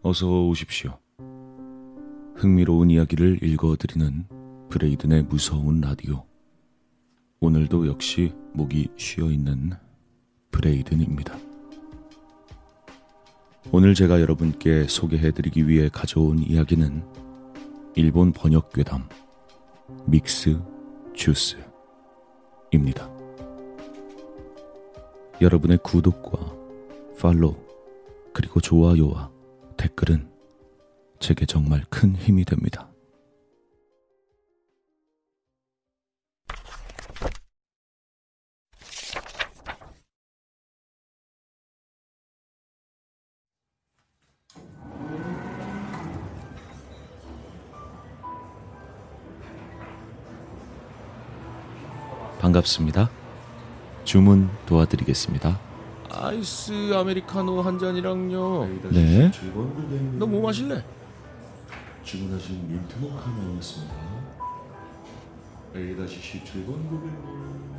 어서 오십시오. 흥미로운 이야기를 읽어드리는 브레이든의 무서운 라디오. 오늘도 역시 목이 쉬어 있는 브레이든입니다. 오늘 제가 여러분께 소개해드리기 위해 가져온 이야기는 일본 번역 괴담 믹스 주스입니다. 여러분의 구독과 팔로우 그리고 좋아요와 댓글은 제게 정말 큰 힘이 됩니다. 반갑습니다. 주문 도와드리겠습니다. 아이스 아메리카노 한 잔이랑요. 네. 너 뭐 마실래? 주문하신 민트 모카 나왔습니다. A-17번 고객님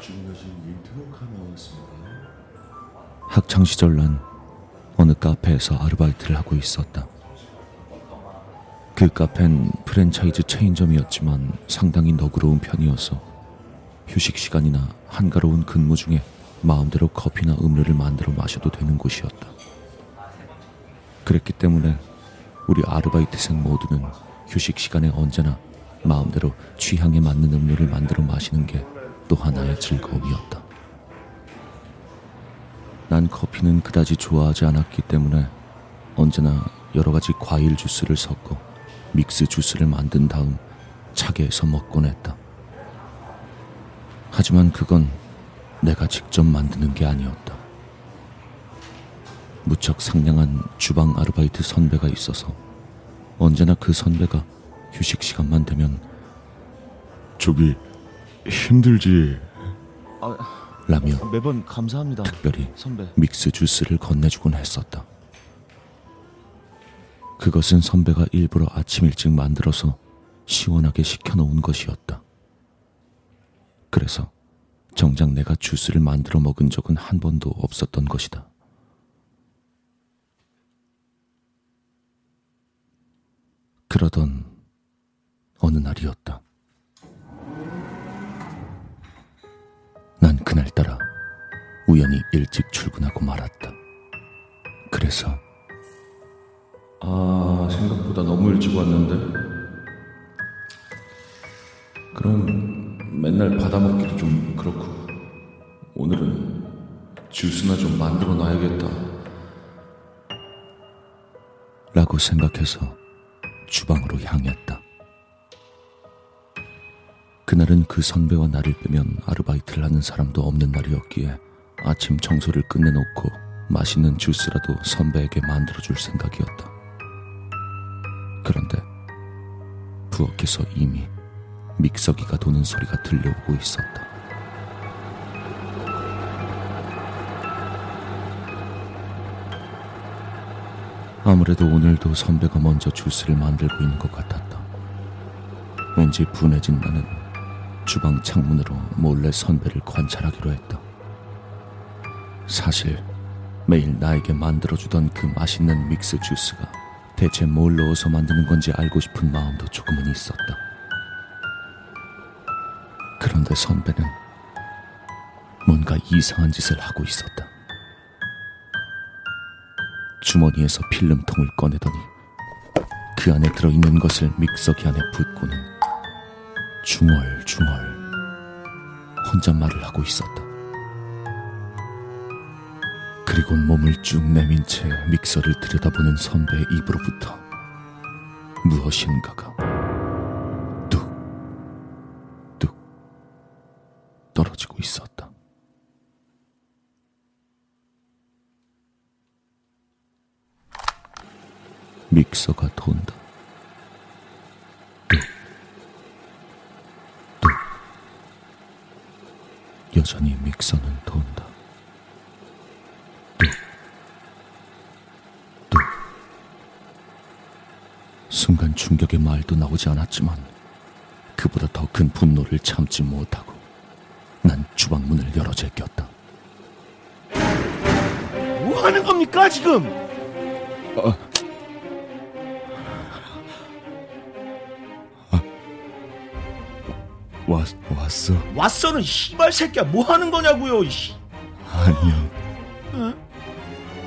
주문하신 민트 모카 나왔습니다. 학창 시절 난 어느 카페에서 아르바이트를 하고 있었다. 그 카페는 프랜차이즈 체인점이었지만 상당히 너그러운 편이어서 휴식 시간이나 한가로운 근무 중에 마음대로 커피나 음료를 만들어 마셔도 되는 곳이었다. 그랬기 때문에 우리 아르바이트생 모두는 휴식 시간에 언제나 마음대로 취향에 맞는 음료를 만들어 마시는 게 또 하나의 즐거움이었다. 난 커피는 그다지 좋아하지 않았기 때문에 언제나 여러 가지 과일 주스를 섞어 믹스 주스를 만든 다음 차게에서 먹곤 했다. 하지만 그건 내가 직접 만드는 게 아니었다. 무척 상냥한 주방 아르바이트 선배가 있어서 언제나 그 선배가 휴식 시간만 되면 저기 힘들지 라며 매번 감사합니다. 특별히 선배. 믹스 주스를 건네주곤 했었다. 그것은 선배가 일부러 아침 일찍 만들어서 시원하게 식혀놓은 것이었다. 그래서 정작 내가 주스를 만들어 먹은 적은 한 번도 없었던 것이다. 그러던 어느 날이었다. 난 그날따라 우연히 일찍 출근하고 말았다. 그래서 아 생각보다 너무 일찍 왔는데 맨날 받아먹기도 좀 그렇고 오늘은 주스나 좀 만들어 놔야겠다 라고 생각해서 주방으로 향했다. 그날은 그 선배와 나를 빼면 아르바이트를 하는 사람도 없는 날이었기에 아침 청소를 끝내놓고 맛있는 주스라도 선배에게 만들어줄 생각이었다. 그런데 부엌에서 이미 믹서기가 도는 소리가 들려오고 있었다. 아무래도 오늘도 선배가 먼저 주스를 만들고 있는 것 같았다. 왠지 분해진 나는 주방 창문으로 몰래 선배를 관찰하기로 했다. 사실 매일 나에게 만들어주던 그 맛있는 믹스 주스가 대체 뭘 넣어서 만드는 건지 알고 싶은 마음도 조금은 있었다. 그런데 선배는 뭔가 이상한 짓을 하고 있었다. 주머니에서 필름통을 꺼내더니 그 안에 들어있는 것을 믹서기 안에 붓고는 중얼중얼 혼잣말을 하고 있었다. 그리곤 몸을 쭉 내민 채 믹서를 들여다보는 선배의 입으로부터 무엇인가가 뚝, 뚝 떨어지고 있었다. 믹서가 돈다. 뚝, 뚝. 여전히 믹서는 돈다. 뚝, 뚝. 순간 충격의 말도 나오지 않았지만 그보다 더 큰 분노를 참지 못하고 난 주방 문을 열어 제꼈다. 뭐 하는 겁니까 지금? 왔, 왔어. 왔어는 씨발 새끼야 뭐 하는 거냐고요 이씨. 안녕.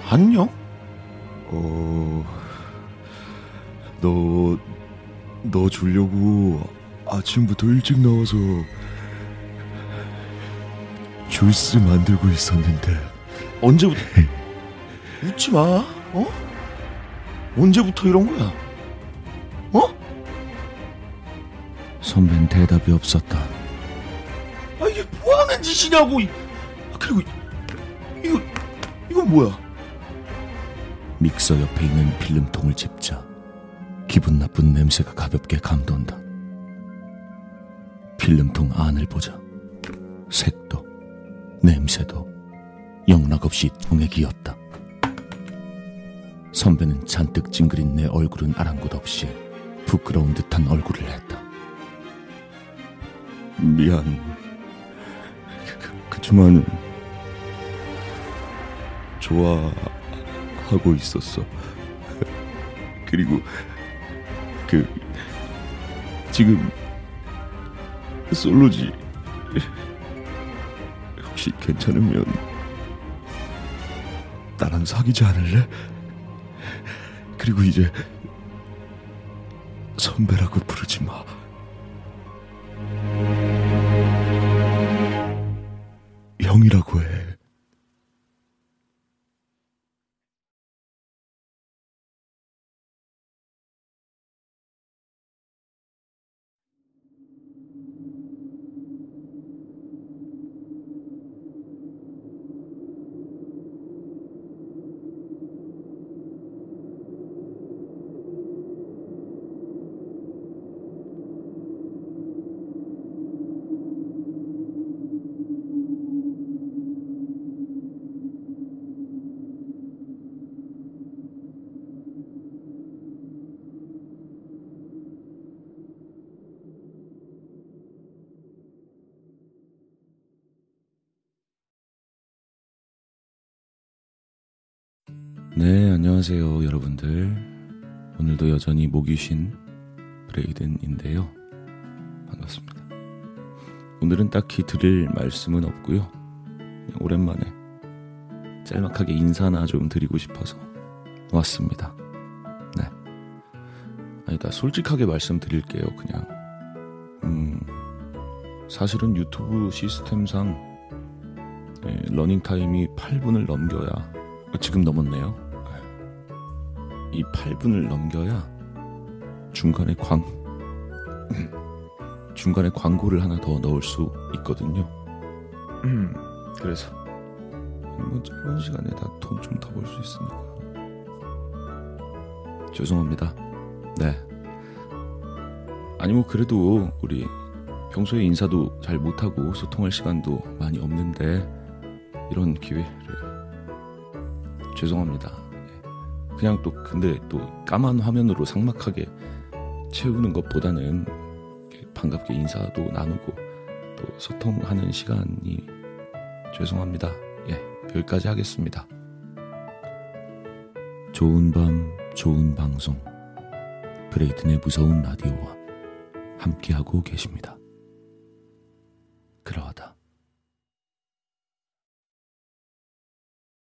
안녕? 어, 너, 너 주려고 아침부터 일찍 나와서 주스 만들고 있었는데. 언제부터? 웃지 마. 어? 언제부터 이런 거야? 어? 선배는 대답이 없었다. 아 이게 뭐 하는 짓이냐고. 이- 아, 그리고 이거 이건 뭐야? 믹서 옆에 있는 필름통을 집자 기분 나쁜 냄새가 가볍게 감돈다. 필름통 안을 보자 색도 냄새도 영락없이 종액이었다. 선배는 잔뜩 찡그린 내 얼굴은 아랑곳 없이 부끄러운 듯한 얼굴을 했다. 미안. 그- 그치만 좋아하고 있었어. 그리고 그 지금 솔로지. 혹시 괜찮으면 나랑 사귀지 않을래? 그리고 이제 선배라고 부르지 마. 형이라고 해. 네, 안녕하세요, 여러분들. 오늘도 여전히 목이 쉰 브레이든인데요. 반갑습니다. 오늘은 딱히 드릴 말씀은 없고요. 오랜만에 짤막하게 인사나 좀 드리고 싶어서 왔습니다. 네. 아니다, 솔직하게 말씀드릴게요, 그냥. 음, 사실은 유튜브 시스템상 네, 러닝 타임이 8분을 넘겨야 지금 넘었네요. 이 8분을 넘겨야 중간에 광 중간에 광고를 하나 더 넣을 수 있거든요. 그래서 뭐 짧은 시간에 다 돈 좀 더 벌 수 있으니까 죄송합니다. 네. 아니 뭐 그래도 우리 평소에 인사도 잘 못하고 소통할 시간도 많이 없는데 이런 기회를 죄송합니다. 예. 그냥 또 근데 또 까만 화면으로 상막하게 채우는 것보다는 반갑게 인사도 나누고 또 소통하는 시간이 죄송합니다. 예, 여기까지 하겠습니다. 좋은 밤, 좋은 방송. 브레이튼의 무서운 라디오와 함께하고 계십니다.